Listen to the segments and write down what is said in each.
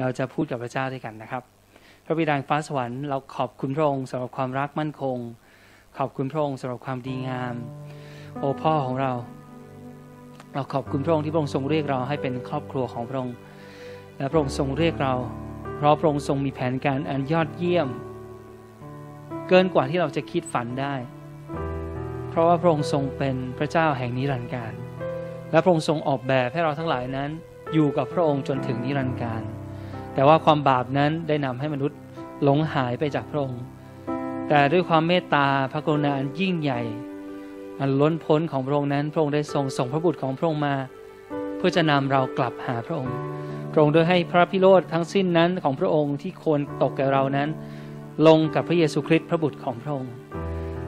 เราจะพูดกับพระเจ้าด้วยกันนะครับ พระบิดาฟ้าสวรรค์เราขอบคุณพระองค์สำหรับความรักมั่นคง ขอบคุณพระองค์สำหรับความดีงาม โอ้พ่อของเรา เราขอบคุณพระองค์ที่พระองค์ทรงเรียกเราให้เป็นครอบครัวของพระองค์ และพระองค์ทรงเรียกเรา เพราะพระองค์ทรงมีแผนการอันยอดเยี่ยม เกินกว่าที่เราจะคิดฝันได้ เพราะว่าพระองค์ทรงเป็นพระเจ้าแห่งนิรันดร์การและพระองค์ทรงออกแบบให้เราทั้งหลายนั้น อยู่กับพระองค์จนถึงนิรันดร์การ แต่ว่าความบาปนั้นได้นำให้มนุษย์หลงหายไปจากพระองค์ แต่ด้วยความเมตตาพระกรุณาอันยิ่งใหญ่ อันล้นพ้นของพระองค์นั้น พระองค์ได้ทรงส่งพระบุตรของพระองค์มา เพื่อจะนำเรากลับหาพระองค์ พระองค์โดยให้พระพิโรธทั้งสิ้นนั้นของพระองค์ที่ควรตกแก่เรานั้น ลงกับพระเยซูคริสต์พระบุตรของพระองค์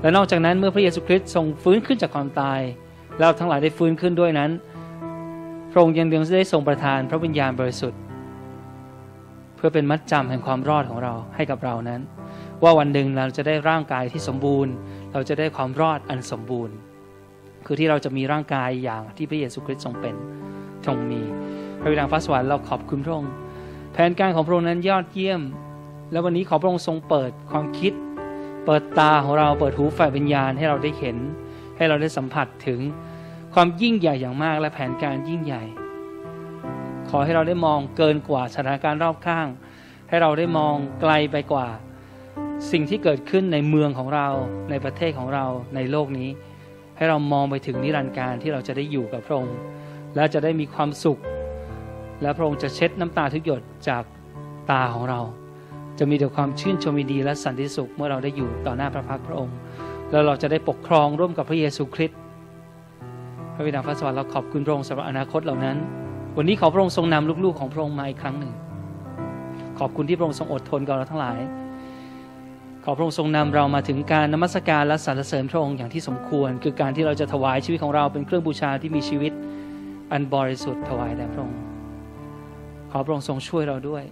และนอกจากนั้นเมื่อพระเยซูคริสต์ทรงฟื้นขึ้นจากความตาย เราทั้งหลายได้ฟื้นขึ้นด้วยนั้น พระองค์ยังยังได้ทรงประทานพระวิญญาณบริสุทธิ์ พื่อเป็นมัดจำแห่งความรอดของเราให้กับเรานั้น ว่าวันหนึ่งเราจะได้ร่างกายที่สมบูรณ์ เราจะได้ความรอดอันสมบูรณ์ คือที่เราจะมีร่างกายอย่างที่พระเยซูคริสต์ทรงเป็นทรงมี พระวิญญาณฟ้าสวรรค์เราขอบคุณพระองค์แผนการของพระองค์นั้นยอดเยี่ยม แล้ววันนี้ขอพระองค์ทรงเปิดความคิด เปิดตาของเราเปิดหูฝ่ายวิญญาณให้เราได้เห็น ให้เราได้สัมผัสถึงความยิ่งใหญ่อย่างมากและแผนการยิ่งใหญ่ ขอให้เราได้มองเกินกว่าสถานการณ์รอบข้าง ให้เราได้มองไกลไปกว่า สิ่งที่เกิดขึ้นในเมืองของเราในประเทศของเราในโลกนี้ ให้เรามองไปถึงนิรันดร์การที่เราจะได้อยู่กับพระองค์และจะได้มีความสุข และพระองค์จะเช็ดน้ำตาทุกหยดจากตาของเรา จะมีแต่ความชื่นชมยินดีและสันติสุขเมื่อเราได้อยู่ต่อหน้าพระพักตร์พระองค์ แล้วเราจะได้ปกครองร่วมกับพระเยซูคริสต์พระบิดาฟ้าสวรรค์เราขอบคุณพระองค์สำหรับอนาคตเหล่านั้น วันนี้ขอพระองค์ทรงนำลูกๆของพระองค์มาอีกครั้งหนึ่ง ขอบคุณที่พระองค์ทรงอดทนกับเราทั้งหลาย ขอพระองค์ทรงนำเรามาถึงการนมัสการและสรรเสริญพระองค์อย่างที่สมควร คือการที่เราจะถวายชีวิตของเราเป็นเครื่องบูชาที่มีชีวิต อันบริสุทธิ์ถวายแด่พระองค์ ขอพระองค์ทรงช่วยเราด้วย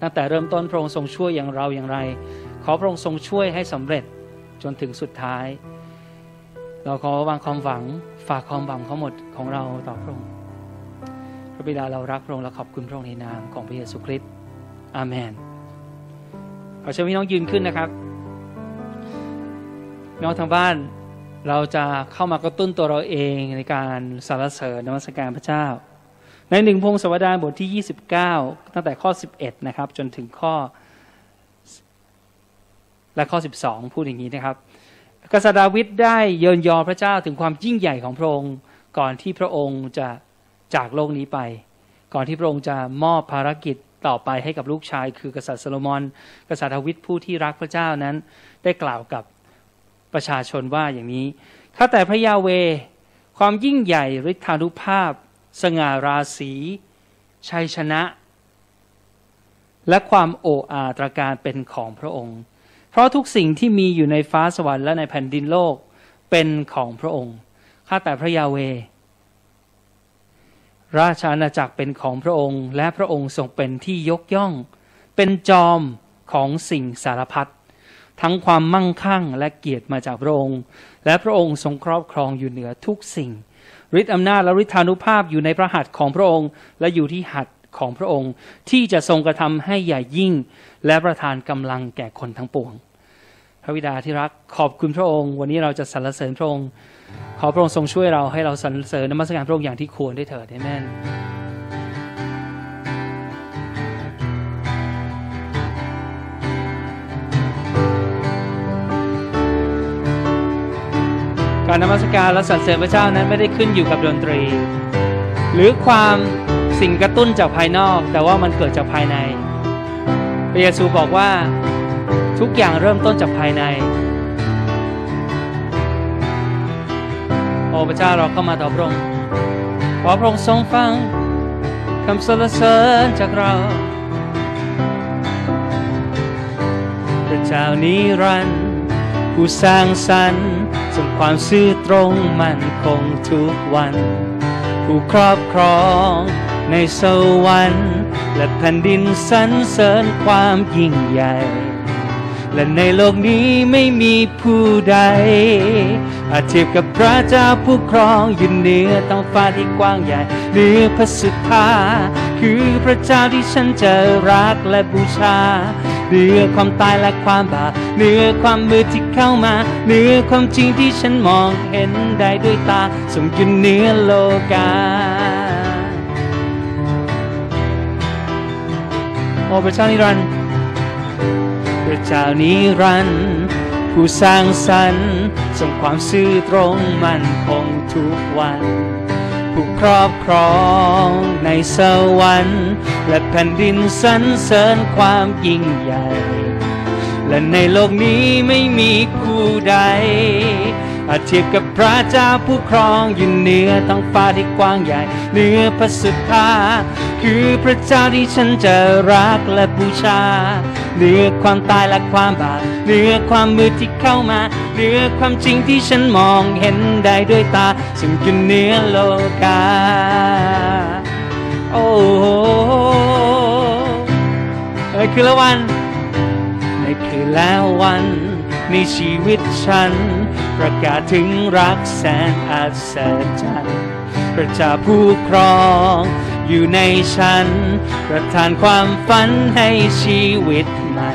ตั้งแต่เริ่มต้นพระองค์ทรงช่วยอย่างเราอย่างไร ขอพระองค์ทรงช่วยให้สำเร็จจนถึงสุดท้าย เราขอวางความหวังฝากความหวังทั้งหมดของเราต่อพระองค์ พระบิดาเรารักพระองค์และขอบคุณพระองค์ในนามของพระเยซูคริสต์อาเมนขอเชิญพี่น้องยืนขึ้นนะครับน้องทางบ้านเราจะเข้ามากระตุ้นตัวเราเองในการสรรเสริญนมัสการพระเจ้า ในหนึ่งพงศวดารบทที่ 29 ตั้งแต่ข้อ 11 นะครับ จนถึงข้อ และข้อ 12 พูดอย่างนี้นะครับ กษัตริย์ดาวิดได้เยินยอพระเจ้าถึงความยิ่งใหญ่ของพระองค์ก่อนที่พระองค์จะ จากโลกนี้ไป ก่อนที่พระองค์จะมอบภารกิจต่อไปให้กับลูกชาย คือกษัตริย์โซโลมอน กษัตริย์ดาวิดผู้ที่รักพระเจ้านั้น ได้กล่าวกับประชาชนว่าอย่างนี้ข้าแต่พระยาเวความยิ่งใหญ่ฤทธานุภาพ สง่าราศีชัยชนะ และความโอ้อาตรการเป็นของพระองค์ เพราะทุกสิ่งที่มีอยู่ในฟ้าสวรรค์และในแผ่นดินโลกเป็นของพระองค์ข้าแต่พระยาเว ราชอาณาจักรเป็นของพระองค์ และพระองค์ทรงเป็นที่ยกย่อง เป็นจอมของสิ่งสารพัดทั้งความมั่งคั่งและเกียรติมาจากพระองค์ และพระองค์ทรงครอบครองอยู่เหนือทุกสิ่งฤทธิอำนาจและฤทธานุภาพอยู่ในพระหัตถ์ของพระองค์ และอยู่ที่หัตถ์ของพระองค์ ที่จะทรงกระทำให้ใหญ่ยิ่ง และประทานกำลังแก่คนทั้งปวง ระวิดาที่รักขอบคุณพระองค์ วันนี้เราจะสรรเสริญพระองค์ ขอพระองค์ทรงช่วยเราให้เราสรรเสริญนมัสการพระองค์อย่างที่ควรได้เถิดเอเมนการนมัสการและสรรเสริญพระเจ้านั้นไม่ได้ขึ้นอยู่กับดนตรี หรือความสิ่งกระตุ้นจากภายนอก แต่ว่ามันเกิดจากภายในพระเยซูบอกว่า ทุกอย่างเริ่มต้นจากภายใน โอ้พระเจ้าเราเข้ามาต่อพระองค์ขอพระองค์ทรงฟังคำสรรเสริญจากเราพระเจ้านิรันดร์ผู้สร้างสรรค์ทรงความซื่อตรงมั่นคงทุกวัน ผู้ครอบครองในสวรรค์และแผ่นดินสรรเสริญความยิ่งใหญ่ และในโลกนี้ไม่มีผู้ใด อาเทียบกับพระเจ้าผู้ครองอยู่เหนือท้องฟ้าที่กว้างใหญ่เหนือพระสุธาคือพระเจ้าที่ฉันจะรักและบูชาเหนือความตายและความบาปเหนือความมืดที่เข้ามาเหนือความจริงที่ฉันมองเห็นได้ด้วยตาทรงอยู่เหนือโลกาโอ้พระเจ้านิรันดร์ เจ้านิรันดร์ผู้สร้างสรรค์ทรงความซื่อตรงมั่นคงทุกวัน ผู้ครอบครองในสวรรค์และแผ่นดินสรรเสริญความยิ่งใหญ่ และในโลกนี้ไม่มีผู้ใด อาเทียบกับพระเจ้าผู้ครองอยู่เหนือท้องฟ้าที่กว้างใหญ่เหนือพระสุธาคือพระเจ้าที่ฉันจะรักและบูชาเหนือความตายและความบาปเหนือความมืดที่เข้ามาเหนือความจริงที่ฉันมองเห็นได้ด้วยตา ซึ่งอยู่เหนือโลกาโอ้โหเอ้ยคือละวันในคืนแล้ววัน ในชีวิตฉัน ประกาศถึงรักแสนอัศจรรย์พระเจ้าผู้ครองอยู่ในฉัน ประทานความฝันให้ชีวิตใหม่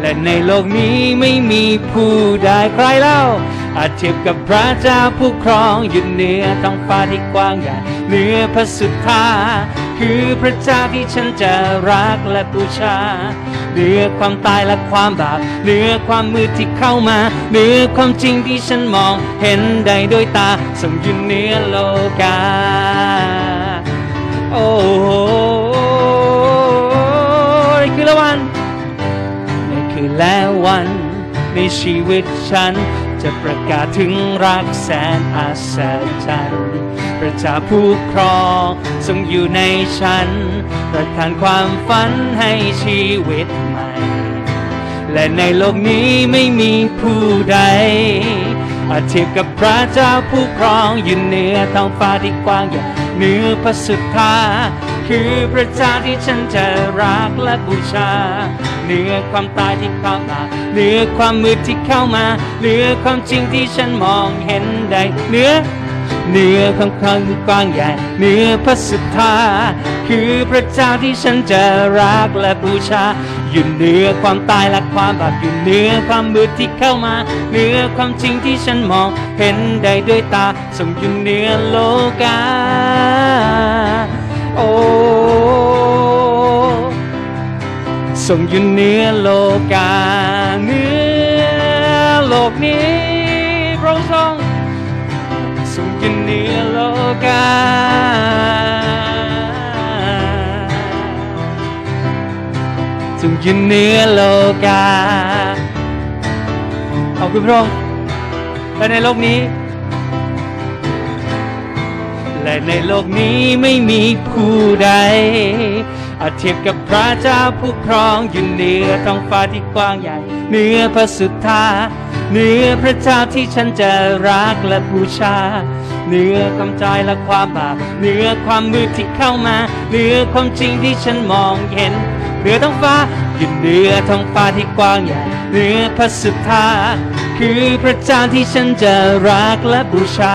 และในโลกนี้ไม่มีผู้ใดใครเล่า อาจเทียบกับพระเจ้าผู้ครองอยู่เหนือท้องฟ้าที่กว้างใหญ่เหนือพระสุธา คือพระเจ้าที่ฉันจะรักและบูชาเหนือความตายและความบาปเหนือความมืดที่เข้ามาเหนือความจริงที่ฉันมองเห็นได้ด้วยตาทรงยู่เหนือโลกาโอ้โหนี่คือละวันในคืนและวันในชีวิตฉัน จะประกาศถึงรักแสนอัศจรรย์พระเจ้าผู้ครองทรงอยู่ในฉัน ประทานความฝันให้ชีวิตใหม่ และในโลกนี้ไม่มีผู้ใด อาเทียบกับพระเจ้าผู้ครองอยู่เหนือท้องฟ้าที่กว้างใหญ่เหนือพระสุธา คือพระเจ้าที่ฉันจะรักและบูชาเหนือความตายที่เข้ามาเหนือความมืดที่เข้ามาเหนือความจริงที่ฉันมองเห็นได้เหนือเหนือของความกว้างใหญ่เหนือพระสุธาคือพระเจ้าที่ฉันจะรักและบูชา อยู่เหนือความตายและความบาปอยู่เหนือความมืดที่เข้ามาเหนือความจริงที่ฉันมองเห็นได้ด้วยตาทรงอยู่เหนือโลกา โอ้ทรงอยู่เหนือโลกาเหนือโลกนี้พระองค์ทรงทรงอยู่เหนือโลกาทรงอยู่เหนือโลกาขอบคุณพระองค์และในโลกนี้ และในโลกนี้ไม่มีผู้ใด อาเทียบกับพระเจ้าผู้ครองอยู่เหนือท้องฟ้าที่กว้างใหญ่เหนือพระสุธาเหนือพระเจ้าที่ฉันจะรักและบูชาเหนือความใจและความบาปเหนือความมืดที่เข้ามาเหนือความจริงที่ฉันมองเห็นเหนือท้องฟ้า อยู่เหนือท้องฟ้าที่กว้างใหญ่เหนือพระสุธาคือพระเจ้าที่ฉันจะรักและบูชา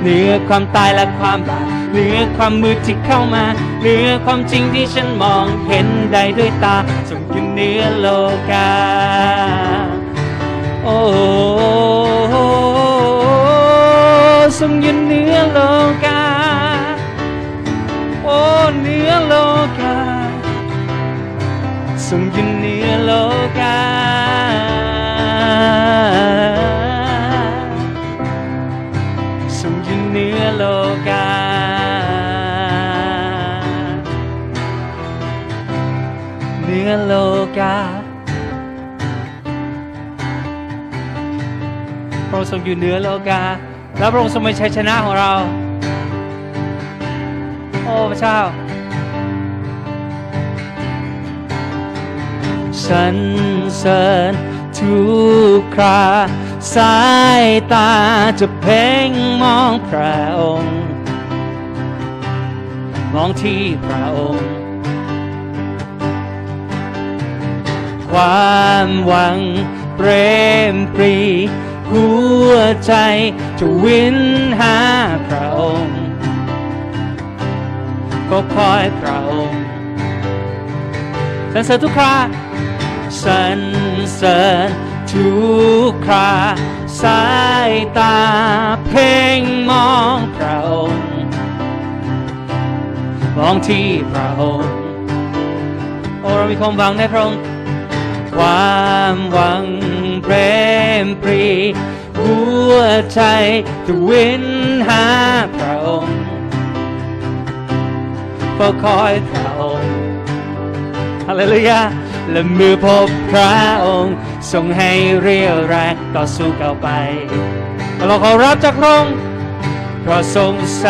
เหนือความตายและความบาปเหนือความมืดที่เข้ามา เหนือความจริงที่ฉันมองเห็นได้ด้วยตาทรงอยู่เหนือโลกาโอ้ทรงอยู่เหนือโลกา ทรงยู่เหนือโลกาทรงยู่เหนือโลกาเหนือโลกาพระองค์ทรงอยู่เหนือโลกา และพระองค์ทรงเป็นชัยชนะของเรา โอ้พระเจ้า สรรเสริญทุกคราสายตาจะเพ่งมองพระองค์ มองที่พระองค์ ความหวังเปรมปรี หัวใจจะวินหาพระองค์ก็คอยพระองค์สรรเสริญทุกครา สรรเสริญทุกคราสายตาเพ่งมองพระองค์มองที่พระองค์โอ้เรามีความหวังในพระองค์ความหวังเปรมปรีหัวใจจะวินหาพระองค์เฝ้าคอยพระองค์ฮาเลลูยา และมือพบพระองค์ทรงให้เรียวแรงต่อสู้ก้าวไป เราขอรับจากพระองค์เพราะทรงส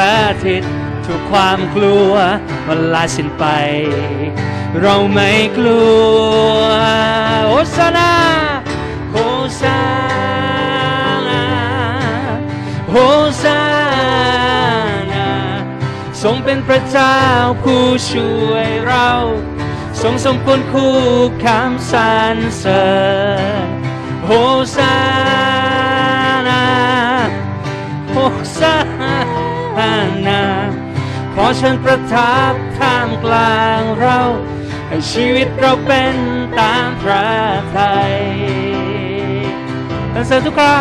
ถิตทุกความกลัวมันลาสิ้นไป เราไม่กลัวโอซานาโอซานาโอซานาทรงเป็นพระเจ้าผู้ช่วยเรา ทรงสมควรคู่คำสรรเสริญโฮซานาโฮซานาขอฉันประทับท่ามกลางเรา ให้ชีวิตเราเป็นตามพระทัยสรรเสริญทุกครา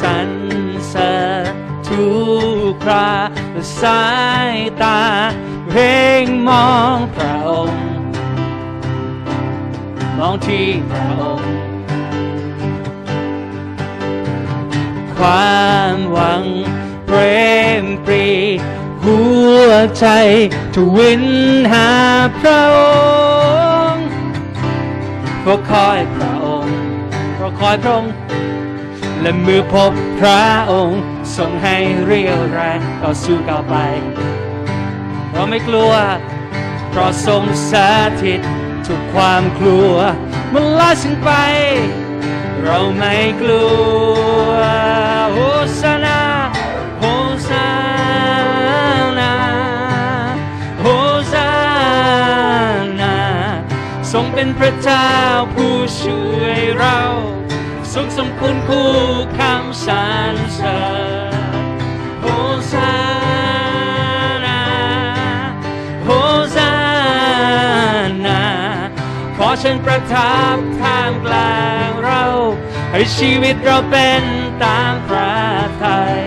สรรเสริญทุกคราสายตาเพ่งมองพระ มองที่พระองค์ความหวังเปรมปรี หัวใจทวินหาพระองค์เพราะคอยพระองค์เพราะคอยพระองค์และมือพบพระองค์ทรงให้เรียวแรงต่อสู้ก้าวไป เราไม่กลัวเพราะทรงสถิต ทุกความกลัว มันลาสิ้นไป เราไม่กลัวโฮซานาโฮซานาโฮซานาทรงเป็นพระเจ้าผู้ช่วยเราทรงสมคุณคู่คำสรรเสริญ ฉันประทับทามกลางเรา ให้ชีวิตเราเป็นตามพระทัย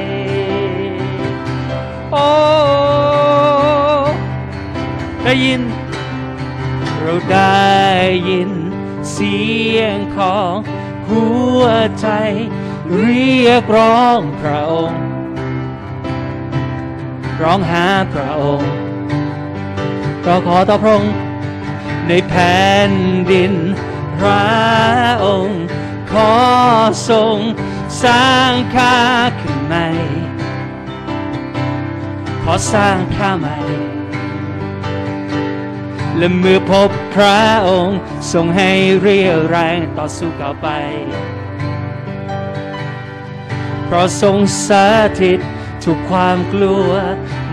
โอ้ได้ยิน เราได้ยิน เสียงของหัวใจ เรียกร้องพระองค์ร้องหาพระองค์เราขอต่อพระองค์ ในแผ่นดิน พระองค์ ขอทรงสร้างข้าขึ้นใหม่ ขอสร้างข้าใหม่ และเมื่อพบพระองค์ ทรงให้เรียวแรงต่อสู้ก้าวไป เพราะทรงสถิตทุกความกลัว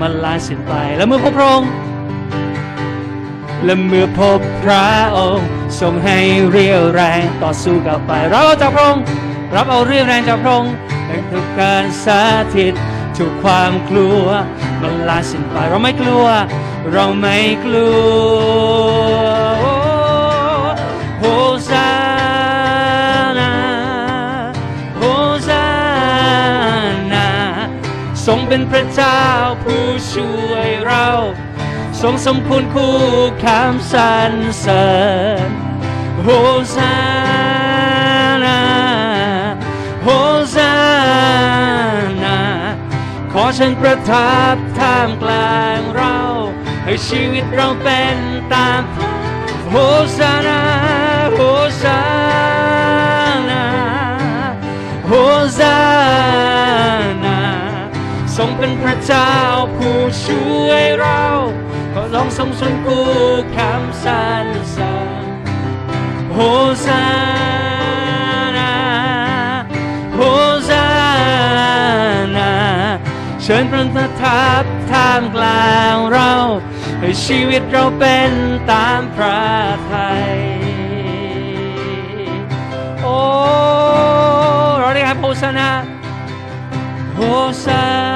มันลาสิ้นไป และเมื่อพบพระองค์ และเมื่อพบพระองค์ทรงให้เรียวแรงต่อสู้ก้าวไปเราเอาจากพระองค์รับเอาเรียวแรงจากพระองค์ในทุกการสาธิตทุกความกลัวมันลาสิ้นไปเราไม่กลัว เราไม่กลัวโอ้โฮซานาโฮซานาทรงเป็นพระเจ้าผู้ช่วยเรา ทรงสมคุณคู่คำสรรเสริญโฮซานาโฮซานาขอฉันประทับท่ามกลางเรา ให้ชีวิตเราเป็นตามโฮซานาโฮซานาโฮซานาทรงเป็นพระเจ้าผู้ช่วยเรา ขอลองทรงสนกูคำสรรเสริญโฮซานาโฮซานาเชิญประทับท่ามกลางเรา ให้ชีวิตเราเป็นตามพระทัยโอ้ เราได้ครับโฮซานาโฮซานาโฮซานาโฮซา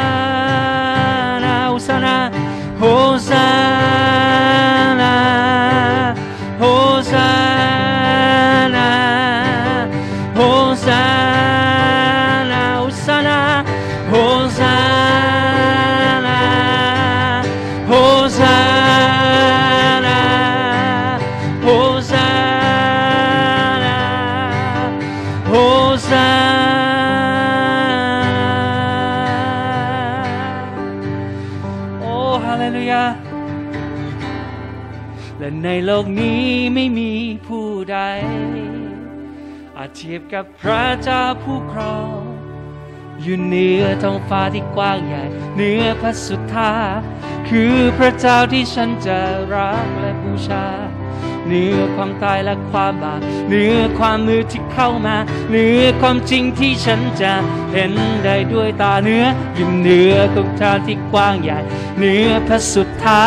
โอ้ฮาเลลูยา และในโลกนี้ไม่มีผู้ใด อาจเทียบกับพระเจ้าผู้ครองอยู่เหนือท้องฟ้าที่กว้างใหญ่เหนือพระสุทธาคือพระเจ้าที่ฉันจะรักและบูชา เหนือความตายและความบาปเหนือความมือที่เข้ามาเหนือความจริงที่ฉันจะเห็นได้ด้วยตาเนื้อยู่เหนือของทางที่กว้างใหญ่เหนือพระสุทธา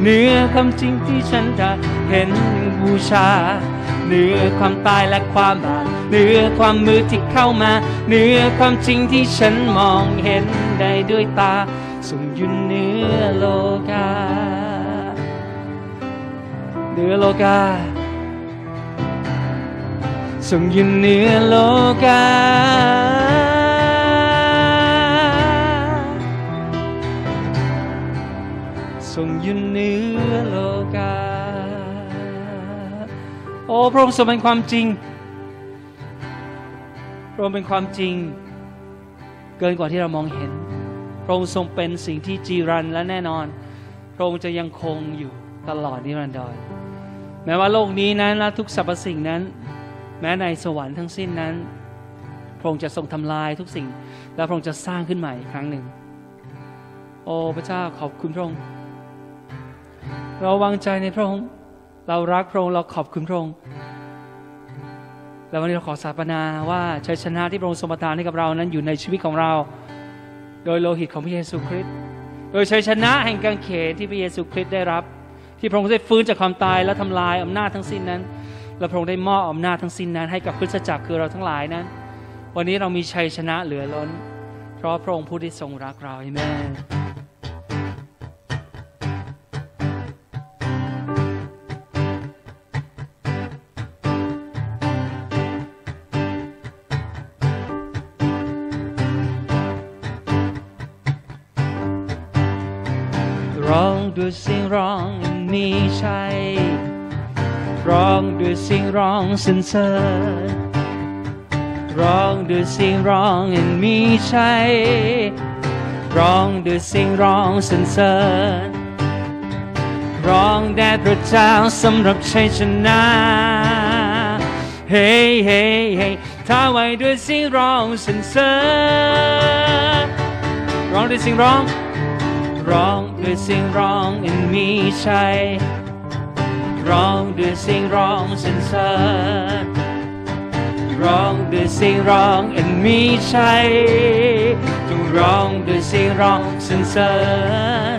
เหนือความจริงที่ฉันจะเห็นบูชาเหนือความตายและความบาปเหนือความมือที่เข้ามาเหนือความจริงที่ฉันมองเห็นได้ด้วยตาทรงยู่เหนือโลกา เหนือโลกาทรงยู่เหนือโลกาทรงยู่เหนือโลกา โอ้พระองค์ทรงเป็นความจริง พระองค์เป็นความจริง เกินกว่าที่เรามองเห็น พระองค์ทรงเป็นสิ่งที่จีรันและแน่นอน พระองค์จะยังคงอยู่ตลอดนิรันดร แม้ว่าโลกนี้นั้นและทุกสรรพสิ่งนั้น แม้ในสวรรค์ทั้งสิ้นนั้น พระองค์จะทรงทำลายทุกสิ่ง และพระองค์จะสร้างขึ้นใหม่ครั้งหนึ่ง โอ้พระเจ้าขอบคุณพระองค์ เราวางใจในพระองค์ เรารักพระองค์เราขอบคุณพระองค์แล้ววันนี้เราขอสาปนาว่าชัยชนะที่พระองค์ทรงประทานให้กับเรานั้นอยู่ในชีวิตของเรา โดยโลหิตของพระเยซูคริสต์โดยชัยชนะแห่งกางเขนที่พระเยซูคริสต์ได้รับ ที่พระองค์ได้ฟื้นจากความตายและทำลายอำนาจทั้งสิ้นนั้น และพระองค์ได้มอบอำนาจทั้งสิ้นนั้น ให้กับคริสตจักรคือเราทั้งหลายนั้น วันนี้เรามีชัยชนะเหลือล้น เพราะพระองค์ผู้ที่ทรงรักเราเอเมนร้องด้วยเสียงร้อง ด้วยเสียงร้องสรรเสริญร้องด้วยเสียงร้องอันมีชัยร้องด้วยเสียงร้องสรรเสริญร้องแด่พระเจ้าสำหรับชัยชนะเฮ้เฮ้เฮ้ท้าไว้ด้วยเสียงร้องสรรเสริญร้องด้วยเสียงร้องร้องด้วยเสียงร้องอันมีชัย ร้องด้วยเสียงร้องสรรเสริญร้องด้วยเสียงร้องอันมีชัยจงร้องด้วยเสียงร้องสรรเสริญ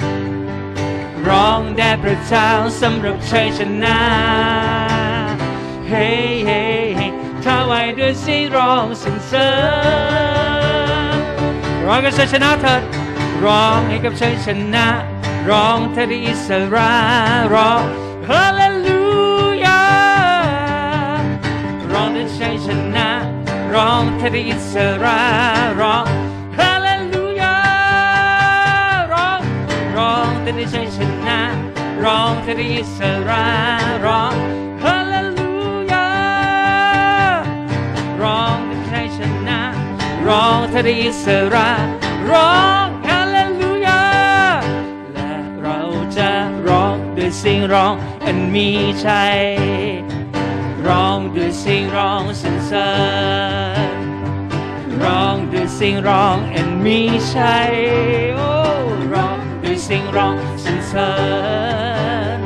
ร้องแด่พระเจ้าสำหรับชัยชนะเฮ้เฮ้เฮ้ถ้าไว้ด้วยเสียงร้องสรรเสริญร้องกับชัยชนะเถิดร้องให้กับชัยชนะ ร้องเธอได้อิสระร้องฮาเล ร้องเธอได้อิสระร้องฮาเลลูยาร้องร้องเธอได้ชัยชนะร้องเธอได้อิสระร้องฮาเลลูยาร้องด้วยชัยชนะร้องเธอได้อิสระร้องฮาเลลูยาและเราจะร้องด้วยเสียงร้องอันมีชัย ร้องด้วยเสียงร้องสรรเสริญร้องด้วยเสียงร้องอันมีชัยโอ้ร้องด้วยเสียงร้องสรรเสริญ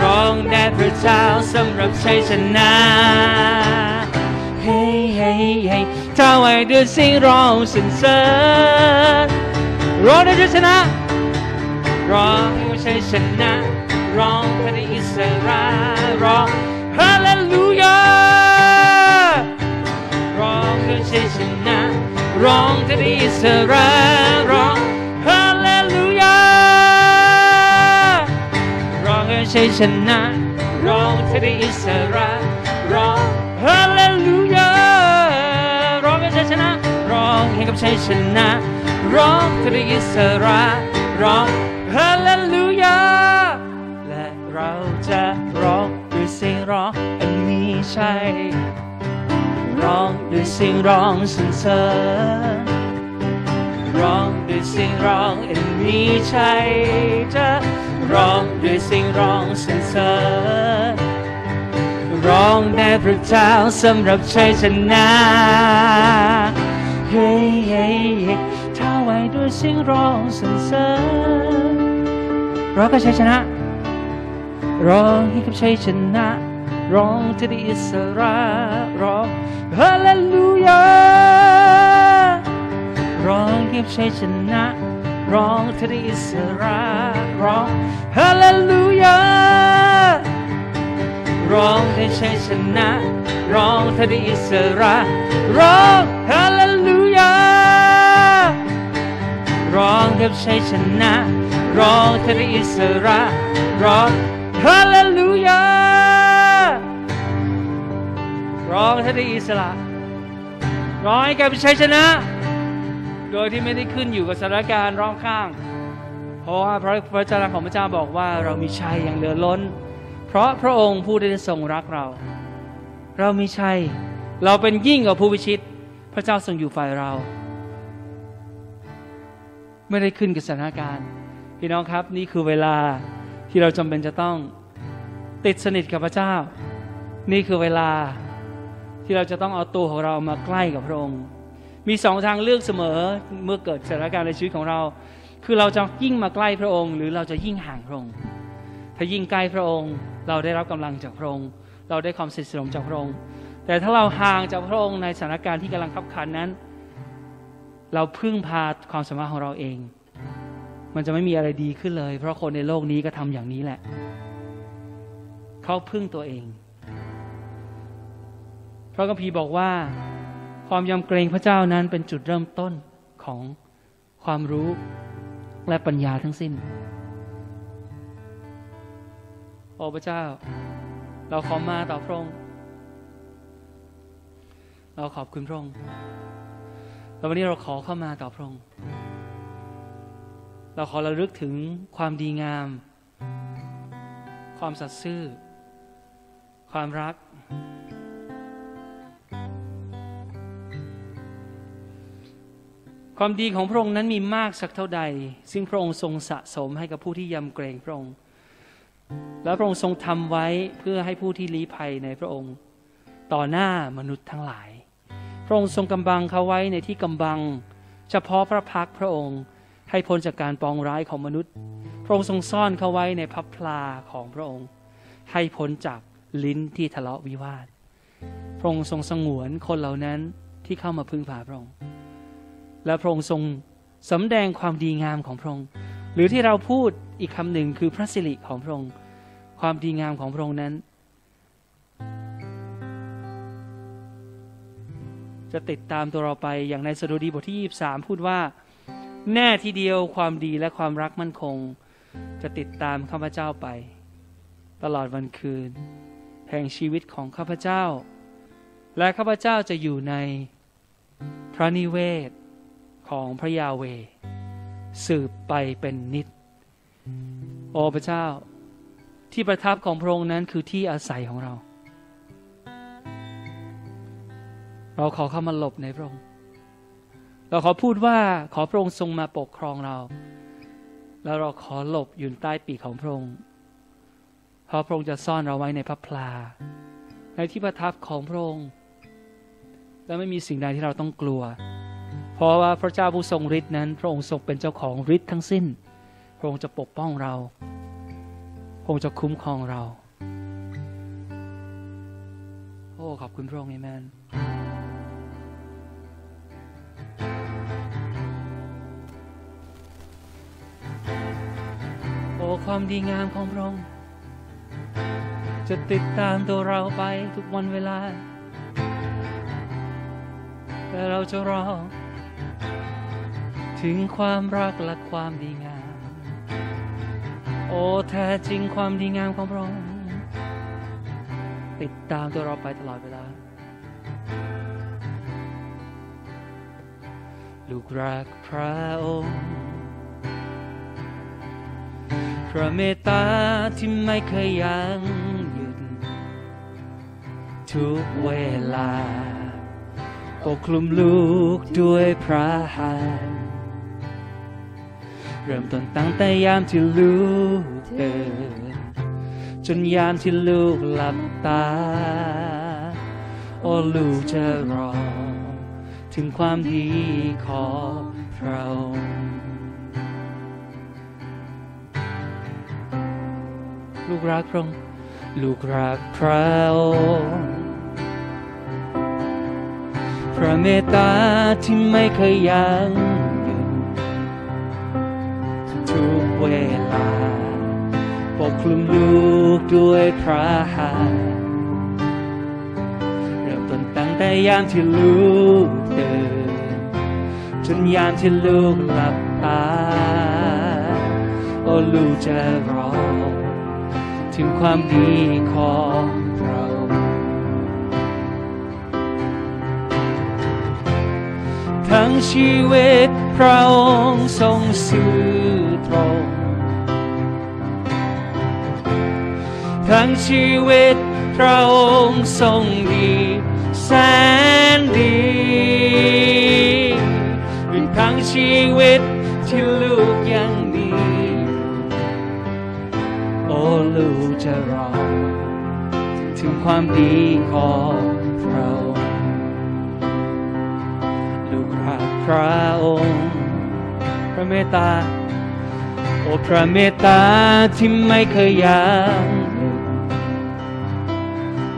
ร้องแด่พระเจ้าสำหรับชัยชนะเฮ้เฮ้เฮ้ถ้าไว้ด้วยเสียงร้องสรรเสริญร้องด้วยชัยชนะร้องให้ชัยชนะร้องให้ได้อิสระร้อง ชัยชนะ ร้องให้ได้อิสระร้องฮาเลลูยาร้องให้ชัยชนะร้องให้ได้อิสระร้องฮาเลลูยาร้องให้ชัยชนะร้องให้กับชัยชนะร้องให้ได้อิสระร้องฮาเลลูยาและเราจะร้องด้วยเสียงร้องอันมีชัย ร้องด้วยเสียงร้องสรรเสริญร้องด้วยเสียงร้องอันมีชัยจะร้องด้วยเสียงร้องสรรเสริญร้องแด่พระเจ้าสำหรับชัยชนะเฮ้ยเฮ้ยเฮ้ยท้าไว้ด้วยเสียงร้องสรรเสริญร้องกับชัยชนะ ร้องให้กับชัยชนะ ร้องที่ได้อิสระร้อง ฮาเลลูยา ร้องให้กับชัยชนะ ร้องที่ได้อิสระร้องฮาเลลูยา ร้องให้ชัยชนะ ร้องที่ได้อิสระร้องฮาเลลูยา ร้องกับชัยชนะ ร้องที่ได้อิสระร้องฮาเล ร้องที่ได้อิสระ ร้องให้กับชัยชนะ โดยที่ไม่ได้ขึ้นอยู่กับสถานการณ์รอบข้าง เพราะว่าพระพระเจ้าของพระเจ้าบอกว่าเรามีชัยอย่างเหลือล้น เพราะพระองค์ผู้ได้ทรงรักเรา เรามีชัย เราเป็นยิ่งกว่าผู้พิชิต พระเจ้าทรงอยู่ฝ่ายเรา ไม่ได้ขึ้นกับสถานการณ์พี่น้องครับนี่คือเวลาที่เราจำเป็นจะต้องติดสนิทกับพระเจ้า นี่คือเวลา ที่เราจะต้องเอาตัวของเรามาใกล้กับพระองค์ มีสองทางเลือกเสมอเมื่อเกิดสถานการณ์ในชีวิตของเรา คือเราจะยิ่งมาใกล้พระองค์ หรือเราจะยิ่งห่างพระองค์ ถ้ายิ่งใกล้พระองค์ เราได้รับกำลังจากพระองค์ เราได้ความสนิทสนมจากพระองค์ แต่ถ้าเราห่างจากพระองค์ในสถานการณ์ที่กำลังขับขันนั้น เราพึ่งพาความสามารถของเราเอง มันจะไม่มีอะไรดีขึ้นเลย เพราะคนในโลกนี้ก็ทำอย่างนี้แหละเขาพึ่งตัวเอง พระคัมภีร์บอกว่า ความยำเกรงพระเจ้านั้นเป็นจุดเริ่มต้นของความรู้และปัญญาทั้งสิ้น โอ้พระเจ้า เราขอมาต่อพระองค์ เราขอบคุณพระองค์แล้ววันนี้เราขอเข้ามาต่อพระองค์ เราขอระลึกถึงความดีงาม ความสัตย์ซื่อ ความรัก ความดีของพระองค์นั้นมีมากสักเท่าใด ซึ่งพระองค์ทรงสะสมให้กับผู้ที่ยำเกรงพระองค์ และพระองค์ทรงทำไว้เพื่อให้ผู้ที่ลี้ภัยในพระองค์ ต่อหน้ามนุษย์ทั้งหลาย พระองค์ทรงกำบังเขาไว้ในที่กำบัง เฉพาะพระพักพระองค์ให้พ้นจากการปองร้ายของมนุษย์ พระองค์ทรงซ่อนเขาไว้ในพับพลาของพระองค์ ให้พ้นจากลิ้นที่ทะเลาะวิวาท พระองค์ทรงสงวนคนเหล่านั้นที่เข้ามาพึ่งพาพระองค์ และพระองค์ทรงสำแดงความดีงามของพระองค์ หรือที่เราพูดอีกคำหนึ่งคือพระสิริของพระองค์ ความดีงามของพระองค์นั้น จะติดตามตัวเราไปอย่างในสดุดีบทที่ 23 พูดว่า แน่ทีเดียวความดีและความรักมั่นคง จะติดตามข้าพเจ้าไป ตลอดวันคืน แห่งชีวิตของข้าพเจ้า และข้าพเจ้าจะอยู่ในพระนิเวศ ของพระยาเว สืบไปเป็นนิด โอ้พระเจ้า ที่ประทับของพระองค์นั้นคือที่อาศัยของเรา เราขอเข้ามาหลบในพระองค์ เราขอพูดว่าขอพระองค์ทรงมาปกครองเรา แล้วเราขอหลบอยู่ใต้ปีกของพระองค์เพราะพระองค์จะซ่อนเราไว้ในพระพลา ในที่ประทับของพระองค์และไม่มีสิ่งใดที่เราต้องกลัว เพราะว่าพระเจ้าผู้ทรงฤทธิ์นั้น พระองค์ทรงเป็นเจ้าของฤทธิ์ทั้งสิ้น พระองค์จะปกป้องเรา พระองค์จะคุ้มครองเรา โอ้ขอบคุณพระองค์เอเมนโอ้ความดีงามของพระองค์จะติดตามตัวเราไปทุกวันเวลา แต่เราจะรอ ถึงความรักและความดีงาม โอ้แท้จริงความดีงามของพระองค์ติดตามตัวเราไปตลอดเวลา ลูกรักพระองค์ พระเมตตาที่ไม่เคยยั้งหยุดทุกเวลา ปกคลุมลูกด้วยพระหัตถ์เริ่มต้นตั้งแต่ยามที่ลูกเดินจนยามที่ลูกหลับตา โอ้ลูกจะรอ ถึงความดีของเราลูกรักพระองค์ลูกรักพระองค์ พระเมตตาที่ไม่เคยยั้งหยุดทุกเวลา ปกคลุมลูกด้วยพระหัตถ์เริ่มต้นตั้งแต่ยามที่ลูกเดินจนยามที่ลูกหลับตาโอ้ลูกจะรอถึงความดีของ ทั้งชีวิตพระองค์ทรงสื่อตรง ทั้งชีวิตพระองค์ทรงดีแสนดีเป็นทั้งชีวิตที่ลูกยังมี โอ้ลูกจะรอ ถึงความดีของ พระองค์ พระเมตตา โอ้พระเมตตาที่ไม่เคยยั้งหยุด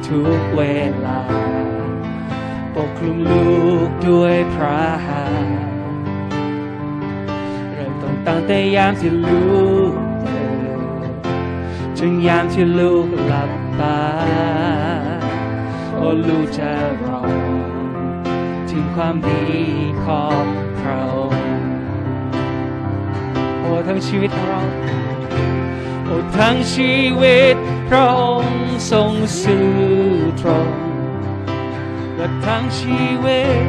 ทุกเวลาปกคลุมลูกด้วยพระหัตถ์เริ่มต้นตั้งแต่ยามที่ลูกเดินจนยามที่ลูกหลับตาโอ้ลูกจะรอ ถึงความดีของเราโอ้ทั้งชีวิตของเราโอ้ทั้งชีวิตพระองค์ทรงสื่อตรงและทั้งชีวิต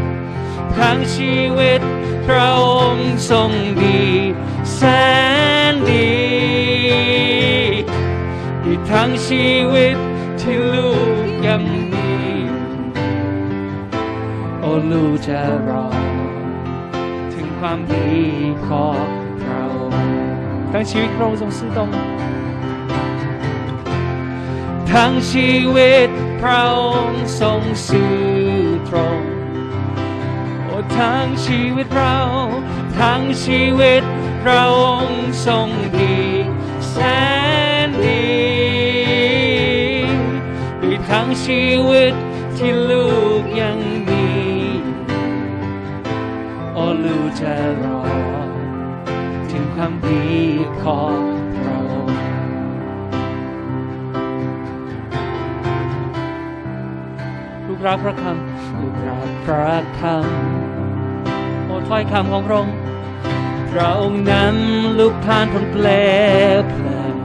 ทั้งชีวิตพระองค์ทรงดีแสนดีอีกทั้งชีวิตที่ลูกยังมีโอ้ลูกจะรอ ถึงความดีของเราทั้งชีวิตพระองค์ทรงซื่อตรงทั้งชีวิตพระองค์ทรงสื่อตรงโอ้ทั้งชีวิตเราทั้งชีวิตเราองค์ทรงดีแสนดีด้วยทั้งชีวิตที่ลูกยัง มีโอ้ลูจะรอ ถึงความดีของเราลูกรักพระคำลูกรักพระคำโอ้ถ้อยคำของพระองค์พระองค์นั้นลูกผ่านพ้นเปลเพลิง